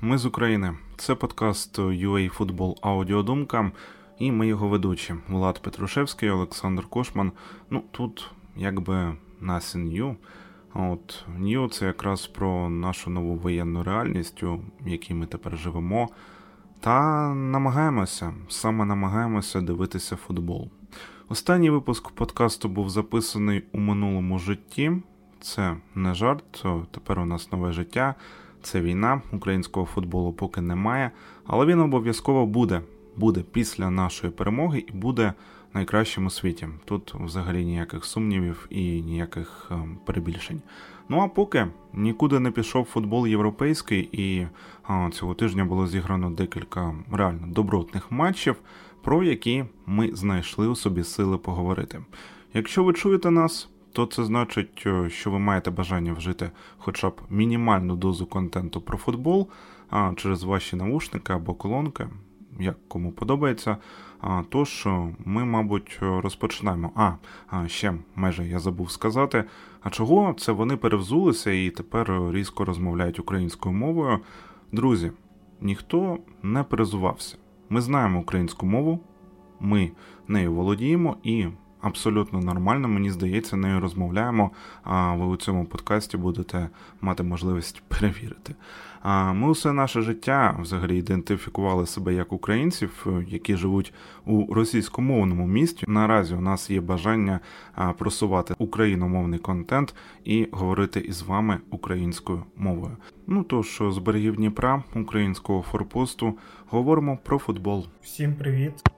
Ми з України. Це подкаст UA Футбол Аудіодумка, і ми його ведучі Влад Петрушевський, Олександр Кошман. Ну тут якби нас new. От New це якраз про нашу нову воєнну реальність, у якій ми тепер живемо. Та намагаємося, саме намагаємося дивитися футбол. Останній випуск подкасту був записаний у минулому житті. Це не жарт, тепер у нас нове життя. Це війна, українського футболу поки немає, але він обов'язково буде. Буде після нашої перемоги і буде найкращим у світі. Тут взагалі ніяких сумнівів і ніяких ем, перебільшень. Ну а поки нікуди не пішов футбол європейський, і а, цього тижня було зіграно декілька реально добротних матчів, про які ми знайшли у собі сили поговорити. Якщо ви чуєте нас то це значить, е, що ви маєте бажання вжити хоча б мінімальну дозу контенту про футбол а, через ваші навушники або колонки, як кому подобається. А, Тож е, ми, мабуть, розпочинаємо. А, а ще майже я забув сказати. А чого це вони перевзулися і тепер різко розмовляють українською мовою? Друзі, ніхто не перезувався. Ми знаємо українську мову, ми нею володіємо і абсолютно нормально, мені здається, нею розмовляємо. А ви у цьому подкасті будете мати можливість перевірити. А ми усе наше життя взагалі ідентифікували себе як українців, які живуть у російськомовному місті. Наразі у нас є бажання просувати україномовний контент і говорити із вами українською мовою. Ну тож з берегів Дніпра, українського форпосту, говоримо про футбол. Всім привіт.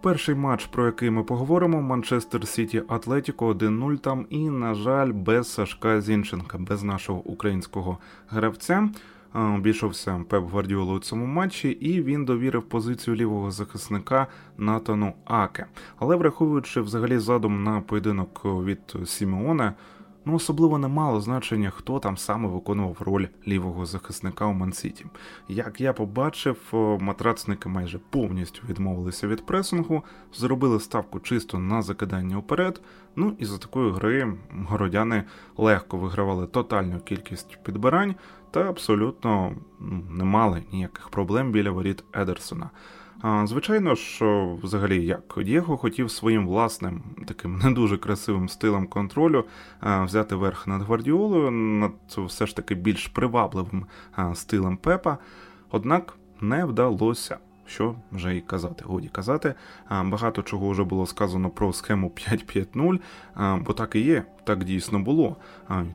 Перший матч, про який ми поговоримо, Манчестер Сіті Атлетіко 1-0 там, і, на жаль, без Сашка Зінченка, без нашого українського гравця. Обійшовся Пеп Гвардіола у цьому матчі, і він довірив позицію лівого захисника Натану Аке. Але враховуючи взагалі задум на поєдинок від Сімеона, Ну, особливо не мало значення, хто там саме виконував роль лівого захисника у Мансіті. Як я побачив, матрацники майже повністю відмовилися від пресингу, зробили ставку чисто на закидання вперед. Ну і за такої гри городяни легко вигравали тотальну кількість підбирань та абсолютно ну, не мали ніяких проблем біля воріт Едерсона. Звичайно ж, взагалі, як Дієго хотів своїм власним таким не дуже красивим стилем контролю взяти верх над гвардіолою, над все ж таки більш привабливим стилем Пепа, однак не вдалося. Що вже і казати, годі казати. Багато чого вже було сказано про схему 5-5-0, бо так і є, так дійсно було.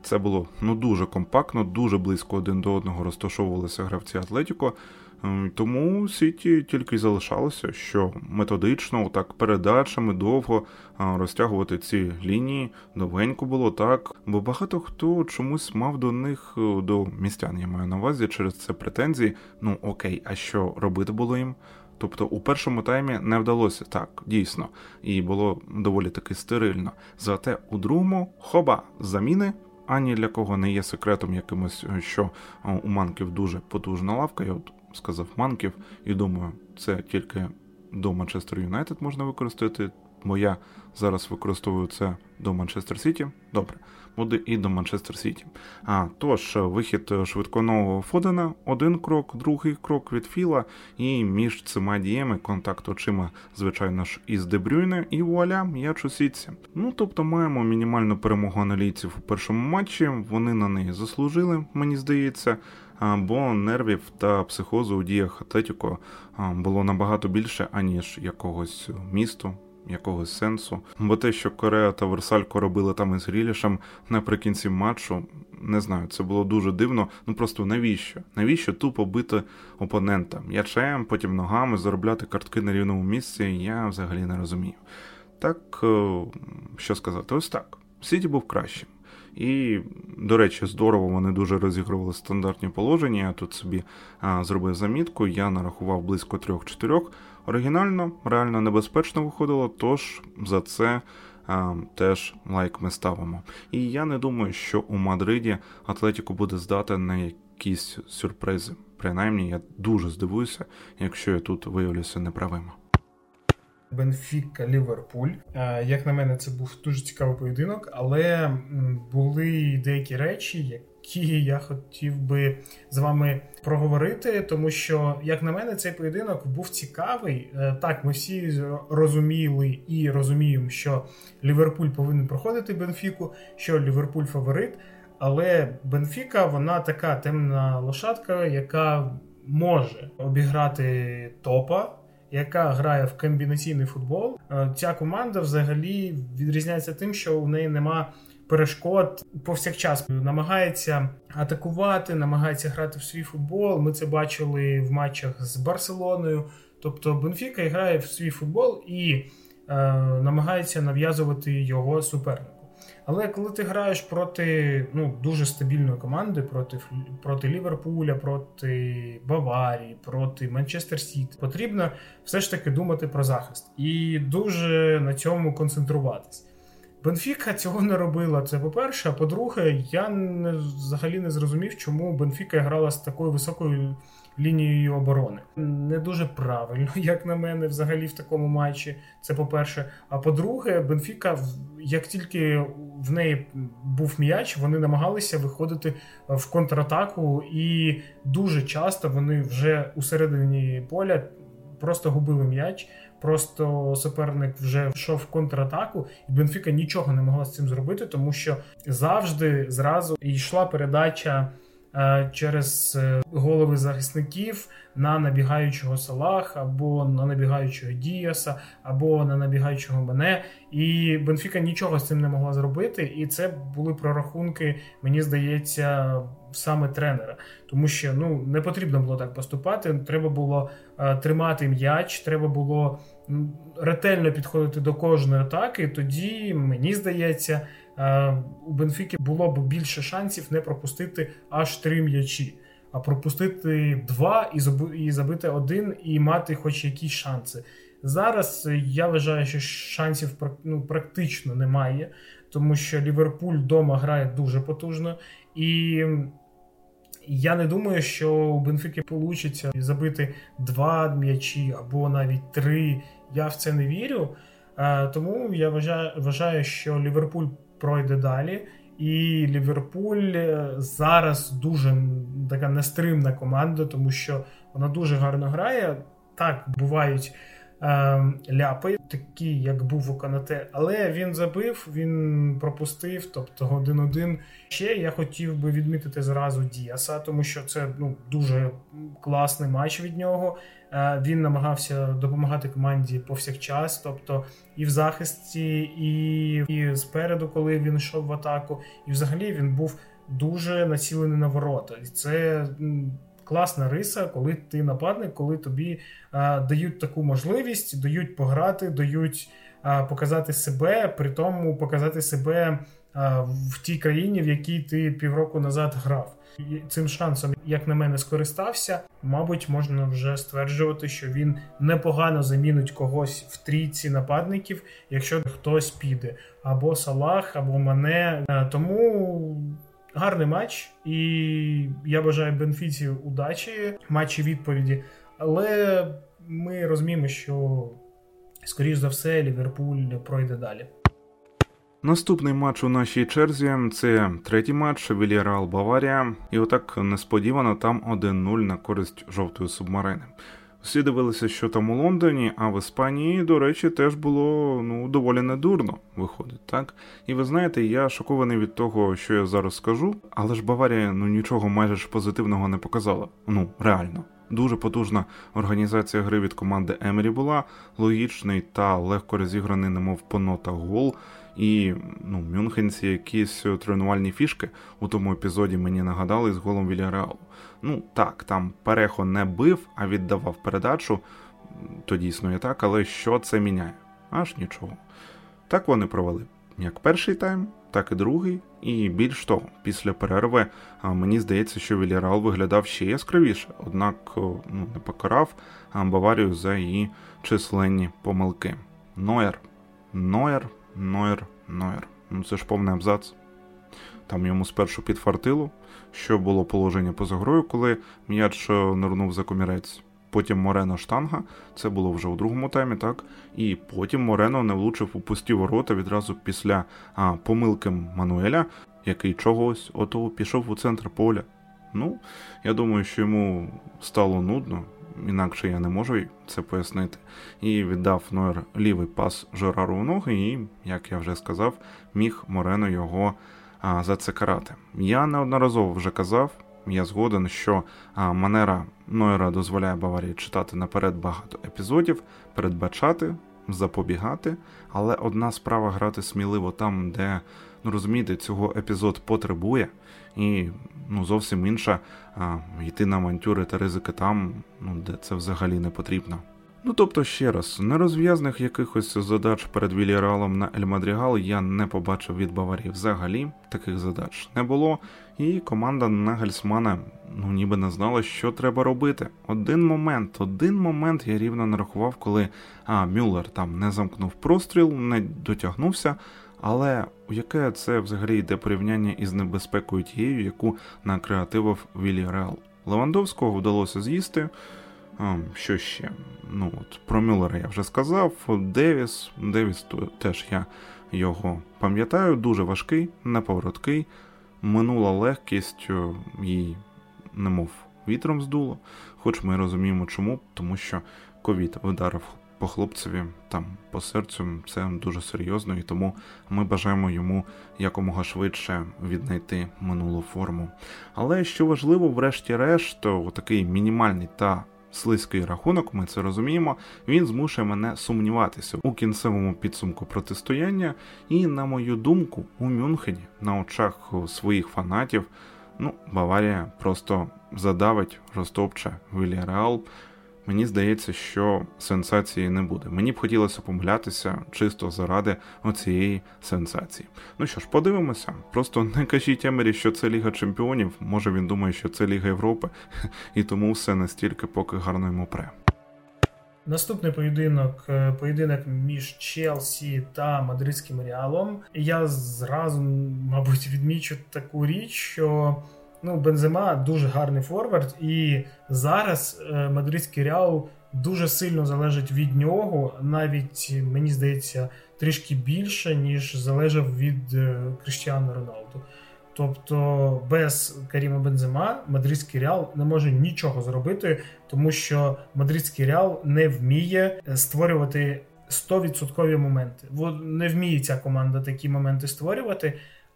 Це було ну дуже компактно, дуже близько один до одного розташовувалися гравці Атлетіко. Ем, тому Сіті тільки й залишалося, що методично, так передачами довго розтягувати ці лінії довгенько було так, бо багато хто чомусь мав до них е, до містян, я маю на увазі через це претензії. Ну окей, а що робити було їм? Тобто у першому таймі не вдалося так, дійсно, і було доволі таки стерильно. Зате у другому хоба заміни. Ані для кого не є секретом якимось, е, що у манків дуже потужна лавка. Я от сказав Манків, і думаю, це тільки до Манчестер Юнайтед можна використати, бо я зараз використовую це до Манчестер Сіті. Добре, буде і до Манчестер Сіті. А тож, вихід швидконового Фодена, один крок, другий крок від Філа, і між цими діями контакт очима, звичайно ж, із Дебрюйне, і вуаля, м'яч у сітці. Ну тобто маємо мінімальну перемогу аналійців у першому матчі. Вони на неї заслужили, мені здається бо нервів та психозу у діях Атлетіко було набагато більше, аніж якогось місту. Якогось сенсу, бо те, що Корея та Версалько робили там із Грілішем наприкінці матчу, не знаю, це було дуже дивно. Ну просто навіщо? Навіщо тупо бити опонента м'ячем, потім ногами заробляти картки на рівному місці? Я взагалі не розумію. Так е, що сказати, ось так. Сіті був кращим. І, до речі, здорово вони дуже розігрували стандартні положення. Я тут собі а, зробив замітку, я нарахував близько трьох-чотирьох. Оригінально, реально небезпечно виходило, тож за це а, теж лайк ми ставимо. І я не думаю, що у Мадриді Атлетіку буде здати на якісь сюрпризи. Принаймні, я дуже здивуюся, якщо я тут виявлюся неправим. Бенфіка Ліверпуль. Як на мене, це був дуже цікавий поєдинок, але були деякі речі, які я хотів би з вами проговорити, тому що, як на мене, цей поєдинок був цікавий. Е, так, ми всі розуміли і розуміємо, що Ліверпуль повинен проходити Бенфіку, що Ліверпуль фаворит. Але Бенфіка вона така темна лошадка, яка може обіграти топа яка грає в комбінаційний футбол. Е, ця команда взагалі відрізняється тим, що у неї нема перешкод повсякчас. Намагається атакувати, намагається грати в свій футбол. Ми це бачили в матчах з Барселоною. Тобто Бенфіка грає в свій футбол і е, намагається нав'язувати його супернику. Але коли ти граєш проти ну, дуже стабільної команди, проти проти Ліверпуля, проти Баварії, проти Манчестер Сіті, потрібно все ж таки думати про захист і дуже на цьому концентруватись. Бенфіка цього не робила. Це по-перше. А по-друге, я не, взагалі не зрозумів, чому Бенфіка грала з такою високою лінією оборони. Не дуже правильно, як на мене, взагалі в такому матчі. Це по-перше. А по-друге, Бенфіка, як тільки в неї був м'яч, вони намагалися виходити в контратаку, і дуже часто вони вже у середині поля просто губили м'яч. Просто суперник вже йшов в контратаку, і Бенфіка нічого не могла з цим зробити, тому що завжди зразу йшла передача через е, голови захисників на набігаючого Салах, або на набігаючого Діаса, або на набігаючого мене. І Бенфіка нічого з цим не могла зробити. І це були прорахунки, мені здається, саме тренера. Тому що ну не потрібно було так поступати. Треба було е, тримати м'яч, треба було ретельно підходити до кожної атаки. Тоді мені здається. Е, у Бенфіки було б більше шансів не пропустити аж три м'ячі, а пропустити два і забити один, і мати хоч якісь шанси. Зараз я вважаю, що шансів ну, практично немає, тому що Ліверпуль вдома грає дуже потужно, і я не думаю, що у Бенфіки вийде забити два м'ячі або навіть три. Я в це не вірю. Е, тому я вважаю, що Ліверпуль пройде далі. І Ліверпуль е, зараз дуже така нестримна команда, тому що вона дуже гарно грає. Так, бувають ляпи, такі, як був у Канате, але він забив, він пропустив, тобто один-один. Ще я хотів би відмітити зразу Діаса, тому що це ну, дуже класний матч від нього. Е, він намагався допомагати команді повсякчас, тобто і в захисті, і, і спереду, коли він йшов в атаку, і взагалі він був дуже націлений на ворота. І це класна риса, коли ти нападник, коли тобі а, дають таку можливість, дають пограти, дають а, показати себе, при тому показати себе а, в тій країні, в якій ти півроку назад грав. Цим шансом, як на мене, скористався. Мабуть, можна вже стверджувати, що він непогано замінить когось в трійці нападників, якщо хтось піде, або Салах, або Мане. Е, тому гарний матч, і я бажаю Бенфіці удачі, матчі відповіді. Але ми розуміємо, що скоріш за все Ліверпуль пройде далі. Наступний матч у нашій черзі це третій матч Вільяреал Баварія, і отак несподівано там 1-0 на користь жовтої субмарини. Всі дивилися, що там у Лондоні, а в Іспанії, до речі, теж було ну доволі недурно виходить, так? І ви знаєте, я шокований від того, що я зараз скажу, але ж Баварія ну нічого майже ж позитивного не показала. Ну реально. Дуже потужна організація гри від команди Емері була логічний та легко розіграний, немов по нотах гол. І ну, мюнхенці якісь тренувальні фішки у тому епізоді мені нагадали з голом Вільяреалу. Ну так, там Перехо не бив, а віддавав передачу. То дійсно і так, але що це міняє? Аж нічого. Так вони провели як перший тайм, так і другий. І більш того, після перерви мені здається, що Вільяреал виглядав ще яскравіше, однак ну, не покарав Баварію за її численні помилки. Ноєр. Ноєр Нойер, Нойер. Ну це ж повний абзац. Там йому спершу підфартило, що було положення поза грою, коли м'яч нирнув за комірець. Потім Морено штанга, це було вже у другому таймі, так? І потім Морено не влучив у пусті ворота відразу після а, помилки Мануеля. який чогось, ото пішов у центр поля. Ну, я думаю, що йому стало нудно, інакше я не можу це пояснити. І віддав Нойер лівий пас Жерару у ноги, і, як я вже сказав, міг Морено його а, зацекарати. Я неодноразово вже казав, я згоден, що манера Нойера дозволяє Баварії читати наперед багато епізодів, передбачати, запобігати, але одна справа грати сміливо там, де, ну розумієте, цього епізод потребує, і ну, зовсім інша а, йти на авантюри та ризики там, ну, де це взагалі не потрібно. Ну тобто, ще раз, нерозв'язних якихось задач перед Вільяреалом на Ель Мадрігал я не побачив від Баварії взагалі, таких задач не було, і команда Нагельсмана ну ніби не знала, що треба робити. Один момент, один момент я рівно нарахував, коли а, Мюллер там не замкнув простріл, не дотягнувся. Але у яке це взагалі йде порівняння із небезпекою тією, яку накреативив Вільяреал? Левандовського вдалося з'їсти. Що ще? Ну от Про Мюллера я вже сказав. Девіс. Девіс теж я його пам'ятаю, дуже важкий, неповороткий. Минула легкість, їй, немов вітром здуло. Хоч ми розуміємо, чому, тому що ковід вдарив по хлопцеві там по серцю. Це дуже серйозно, і тому ми бажаємо йому якомога швидше віднайти минулу форму. Але що важливо, врешті-решт, такий мінімальний та слизький рахунок, ми це розуміємо, він змушує мене сумніватися у кінцевому підсумку протистояння. І, на мою думку, у Мюнхені на очах своїх фанатів, ну, Баварія просто задавить, розтопче Вільяреал. Мені здається, що сенсації не буде. Мені б хотілося помилятися чисто заради оцієї сенсації. Ну що ж, подивимося. Просто не кажіть Емері, що це Ліга Чемпіонів. Може він думає, що це Ліга Європи, і тому все настільки поки гарно йому пре. Наступний поєдинок е, поєдинок між Челсі та Мадридським Реалом. Я зразу, мабуть, відмічу таку річ, що ну, Бензема дуже гарний форвард, і зараз е, мадридський реал дуже сильно залежить від нього, навіть мені здається, трішки більше, ніж залежав від е, Криштіану Роналду. Тобто без Каріма Бензема мадридський реал не може нічого зробити, тому що мадридський реал не вміє створювати 100% моменти. Не вміє ця команда такі моменти створювати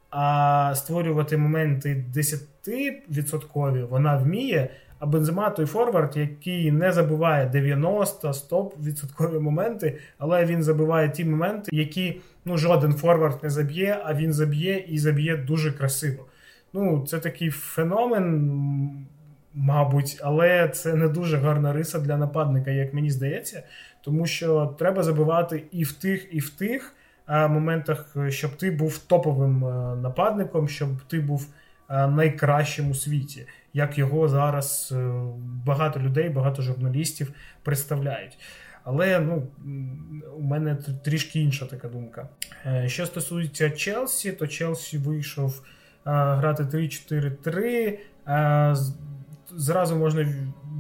а створювати моменти 10% вона вміє. А Бензема той форвард, який не забуває 90-100% моменти, але він забиває ті моменти, які ну, жоден форвард не заб'є, а він заб'є і заб'є дуже красиво. Ну, Це такий феномен, мабуть, але це не дуже гарна риса для нападника, як мені здається, тому що треба забивати і в тих, і в тих. Е, моментах, е, щоб ти був топовим е, нападником, щоб ти був найкращим у світі, як його зараз багато людей, багато журналістів представляють. Але ну, у мене трішки інша така думка. Що стосується Челсі, то Челсі вийшов грати 3-4-3 зразу можна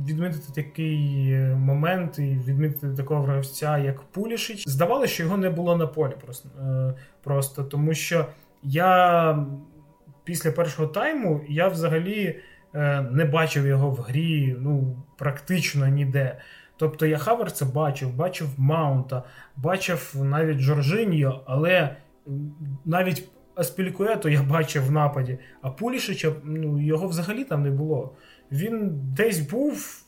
відмітити такий е, момент і відмітити такого гравця, як Пулішич. Здавалося, що його не було на полі просто, е, просто тому що я після першого тайму я взагалі е, не бачив його в грі ну, практично ніде. Тобто я Хаверца бачив, бачив Маунта, бачив навіть Жоржиньо, але навіть Аспількуету я бачив в нападі, а Пулішича ну, його взагалі там не було. Він десь був,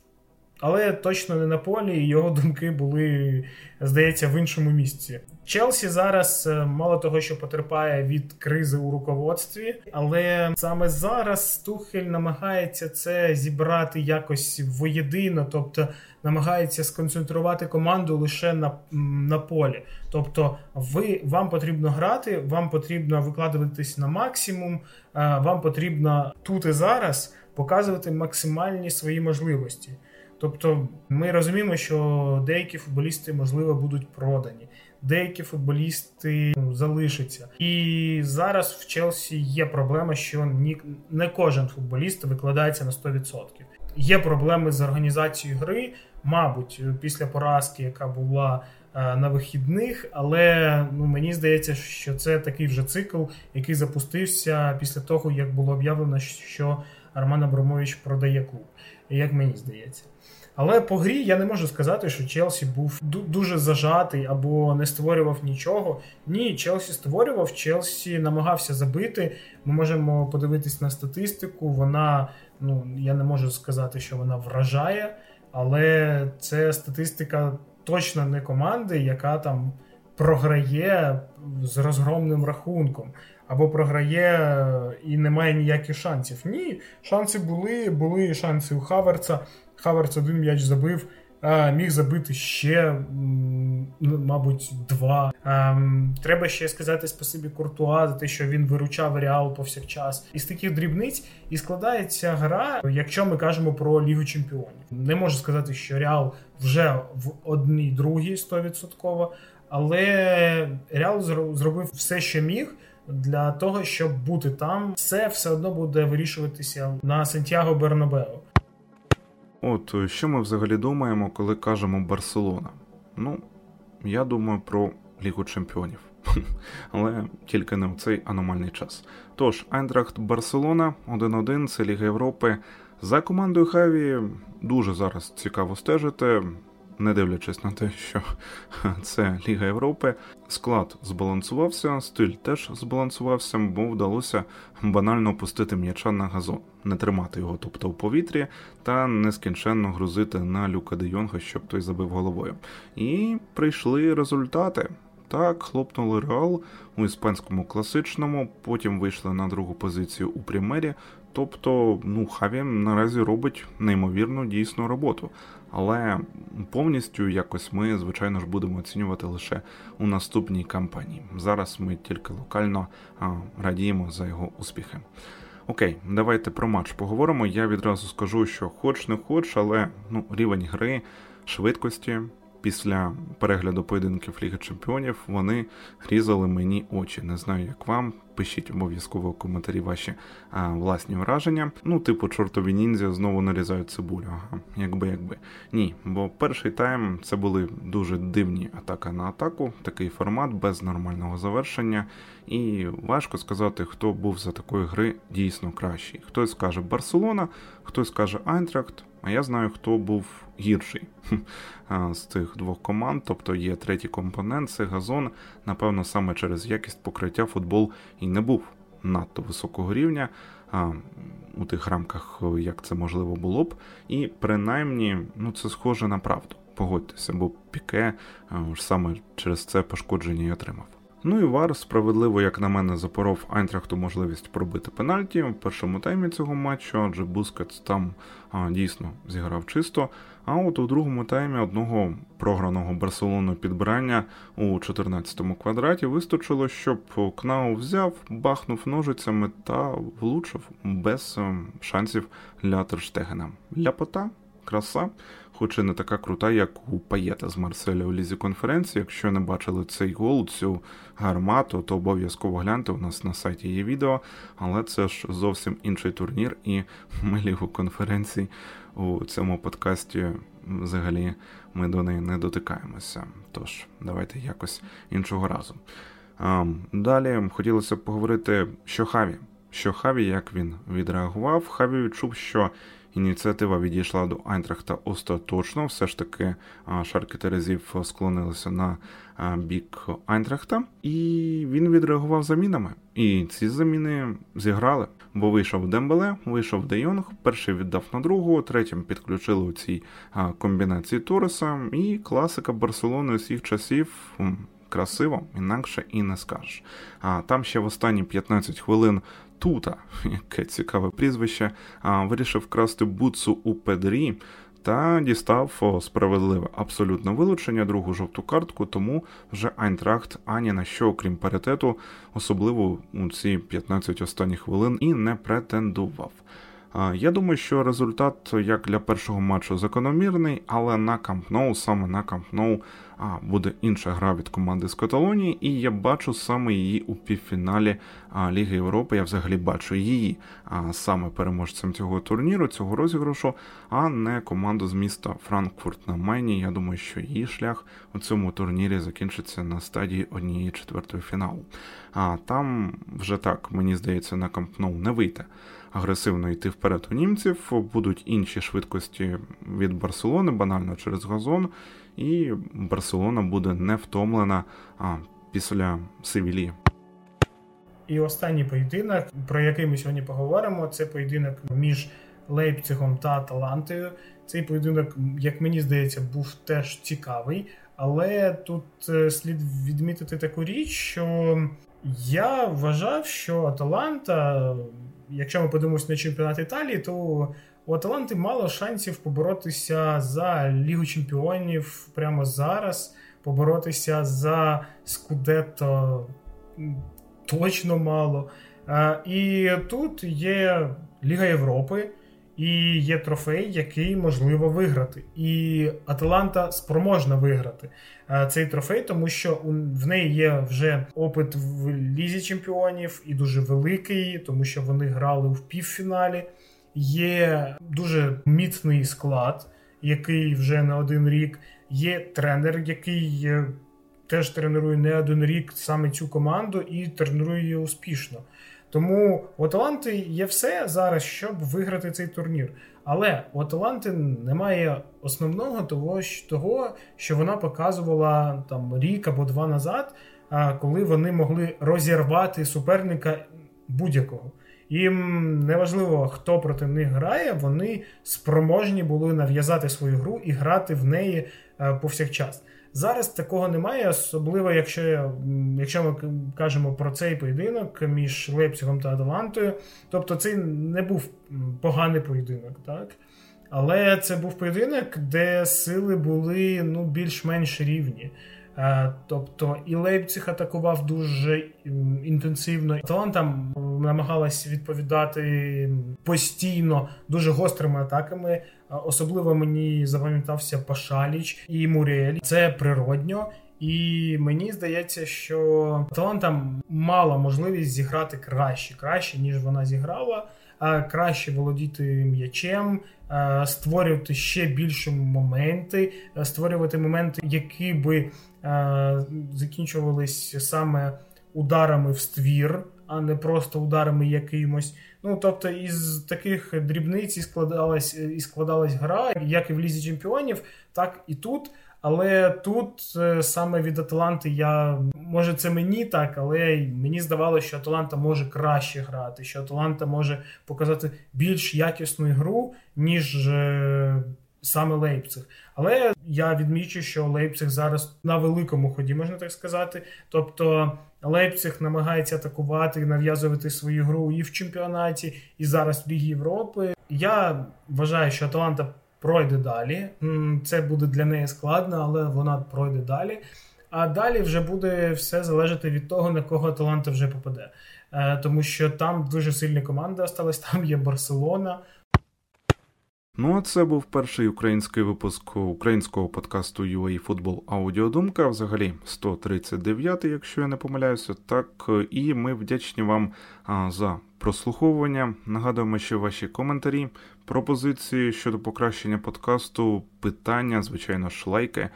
але точно не на полі, і його думки були, здається, в іншому місці. Челсі зараз е, мало того, що потерпає від кризи у руководстві, але саме зараз Тухель намагається це зібрати якось воєдино, тобто намагається сконцентрувати команду лише на на полі. Тобто, ви вам потрібно грати, вам потрібно викладуватись на максимум, е, вам потрібно тут і зараз показувати максимальні свої можливості. Тобто, ми розуміємо, що деякі футболісти, можливо, будуть продані, деякі футболісти ну, залишаться. І зараз в Челсі є проблема, що ні, не кожен футболіст викладається на 100%. Є проблеми з організацією гри. Мабуть, після поразки, яка була на вихідних, але ну, мені здається, що це такий вже цикл, який запустився після того, як було об'явлено, що Роман Абрамович продає клуб, як мені здається. Але по грі я не можу сказати, що Челсі був дуже зажатий або не створював нічого. Ні, Челсі створював, Челсі намагався забити. Ми можемо подивитись на статистику. Вона, ну я не можу сказати, що вона вражає, але це статистика точно не команди, яка там програє з розгромним рахунком. Або програє і не має ніяких шансів. Ні, шанси були, були шанси у Хаверца. Хаверц один м'яч забив, міг забити ще, ну, мабуть, два. Треба ще сказати спасибі Куртуа за те, що він виручав Реал повсякчас. Із таких дрібниць і складається гра, якщо ми кажемо про Лігу Чемпіонів. Не можу сказати, що Реал вже в одній другій 100%, але Реал зробив все, що міг. Для того щоб бути там, все все одно буде вирішуватися на Сантьяго Бернабео. От е, що ми взагалі думаємо, коли кажемо Барселона? Ну, я думаю про Лігу Чемпіонів, але тільки не в цей аномальний час. Тож, Айндрахт Барселона 1-1, це Ліга Європи. За командою Хаві дуже зараз цікаво стежити не дивлячись на те, що це Ліга Європи, склад збалансувався, стиль теж збалансувався, бо вдалося банально опустити м'яча на газон, не тримати його, тобто в повітрі, та нескінченно грузити на Люка Де Йонга, щоб той забив головою. І прийшли результати. Так, хлопнули Реал у іспанському класичному, потім вийшли на другу позицію у Прімері. Тобто, ну, Хаві наразі робить неймовірну дійсну роботу. Але повністю якось ми, звичайно ж, будемо оцінювати лише у наступній кампанії. Зараз ми тільки локально а, радіємо за його успіхи. Окей, давайте про матч поговоримо. Я відразу скажу, що хоч не хоч, але ну, рівень гри, швидкості після перегляду поєдинків Ліги Чемпіонів вони різали мені очі. Не знаю, як вам. Пишіть обов'язково в коментарі ваші а, власні враження. Ну, типу, чортові ніндзя знову нарізають цибулю. Ага, якби якби. Ні, бо перший тайм це були дуже дивні атака на атаку, такий формат без нормального завершення. І важко сказати, хто був за такої гри дійсно кращий. Хтось скаже Барселона, хтось каже Айнтрахт. А я знаю, хто був гірший з цих двох команд. Тобто є третій компонент, це газон. Напевно, саме через якість покриття футбол і не був надто високого рівня. У тих рамках, як це можливо було б, і принаймні ну це схоже на правду. Погодьтеся, бо піке саме через це пошкодження й отримав. Ну і Вар справедливо, як на мене, запоров Айнтрахту можливість пробити пенальті в першому таймі цього матчу, адже Бускетс там а, дійсно зіграв чисто. А от у другому таймі одного програного Барселону підбирання у 14-му квадраті вистачило, щоб Кнау взяв, бахнув ножицями та влучив без ем, шансів для Терштегена. Ляпота, краса хоч і не така крута, як у Паєта з Марселя у лізі конференції. Якщо не бачили цей гол, цю гармату, то обов'язково гляньте. У нас на сайті є відео, але це ж зовсім інший турнір, і ми лігу конференцій у цьому подкасті взагалі ми до неї не дотикаємося. Тож, давайте якось іншого разу. Далі хотілося б поговорити, що Хаві. Що Хаві, як він відреагував, Хаві відчув, що ініціатива відійшла до Айнтрахта остаточно. Все ж таки шарки Терезів склонилися на бік Айнтрахта, і він відреагував замінами. І ці заміни зіграли. Бо вийшов Дембеле, вийшов Де Йонг, перший віддав на другу, третім підключили у цій комбінації Тореса, і класика Барселони усіх часів. Красиво, інакше і не скажеш. А там ще в останні 15 хвилин Тута, яке цікаве прізвище, вирішив красти буцу у Педрі та дістав справедливе абсолютне вилучення, другу жовту картку, тому вже Айнтрахт ані на що, окрім паритету, особливо у ці 15 останніх хвилин і не претендував. Я думаю, що результат як для першого матчу закономірний, але на Камп Ноу, саме на Камп Ноу, буде інша гра від команди з Каталонії, і я бачу саме її у півфіналі Ліги Європи. Я взагалі бачу її саме переможцем цього турніру, цього розіграшу, а не команду з міста Франкфурт на Майні. Я думаю, що її шлях у цьому турнірі закінчиться на стадії однієї четвертої фіналу. А там вже так мені здається на кампноу не вийде агресивно йти вперед у німців. Будуть інші швидкості від Барселони, банально через газон, і Барселона буде не втомлена а, після Севілії. І останній поєдинок, про який ми сьогодні поговоримо, це поєдинок між Лейпцигом та Аталантою. Цей поєдинок, як мені здається, був теж цікавий. Але тут е, слід відмітити таку річ, що я вважав, що Аталанта якщо ми подивимося на чемпіонат Італії, то у Аталанти мало шансів поборотися за Лігу Чемпіонів прямо зараз, поборотися за Скудетто точно мало. І тут є Ліга Європи. І є трофей, який можливо виграти. І Аталанта спроможна виграти е, цей трофей, тому що в неї є вже опит в лізі чемпіонів і дуже великий, тому що вони грали в півфіналі. Є дуже міцний склад, який вже не один рік. Є тренер, який е, теж тренує не один рік саме цю команду і тренує її успішно. Тому у Аталанти є все зараз, щоб виграти цей турнір. Але у Аталанти немає основного того, того, що вона показувала там рік або два назад, коли вони могли розірвати суперника будь-якого. Їм неважливо, хто проти них грає, вони спроможні були нав'язати свою гру і грати в неї повсякчас. Зараз такого немає, особливо якщо якщо ми кажемо про цей поєдинок між Лейпцигом та Аталантою. Тобто це не був поганий поєдинок, так? Але це був поєдинок, де сили були ну, більш-менш рівні. Е, тобто і Лейпциг атакував дуже інтенсивно. Аталанта намагалась відповідати постійно дуже гострими атаками. Е, особливо мені запам'ятався Пашаліч і Муріель. Це природньо. І мені здається, що Аталанта мала можливість зіграти краще, краще ніж вона зіграла, краще володіти м'ячем, створювати ще більше моменти, створювати моменти, які би закінчувались саме ударами в ствір, а не просто ударами якимось. Ну тобто, із таких дрібниць і складалась і складалась гра, як і в лізі чемпіонів, так і тут. Але тут е, саме від Аталанти я може це мені так, але мені здавалося, що Аталанта може краще грати, що Аталанта може показати більш якісну гру, ніж е, саме Лейпциг. Але я відмічу, що Лейпциг зараз на великому ході, можна так сказати. Тобто Лейпциг намагається атакувати і нав'язувати свою гру і в чемпіонаті, і зараз в Лігі Європи. Я вважаю, що Аталанта пройде далі. Це буде для неї складно, але вона пройде далі. А далі вже буде все залежати від того, на кого Аталанта вже попаде. Е, тому що там дуже сильні команди осталась, там є Барселона. Ну а це був перший український випуск українського подкасту UA Football Аудіодумка, взагалі 139, якщо я не помиляюся. Так, і ми вдячні вам за прослуховування. Нагадуємо, що ваші коментарі, пропозиції щодо покращення подкасту, питання, звичайно, ж лайки,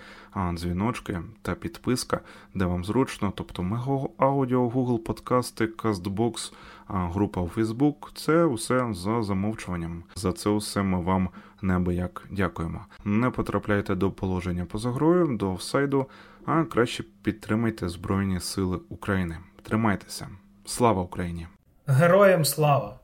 дзвіночки та підписка, де вам зручно. Тобто Мего Аудіо, Google Подкасти, Castbox, група у Фейсбук. – це усе за замовчуванням. За це усе ми вам неабияк дякуємо. Не потрапляйте до положення поза грою, до офсайду, а краще підтримайте Збройні Сили України. Тримайтеся. Слава Україні! Героям слава!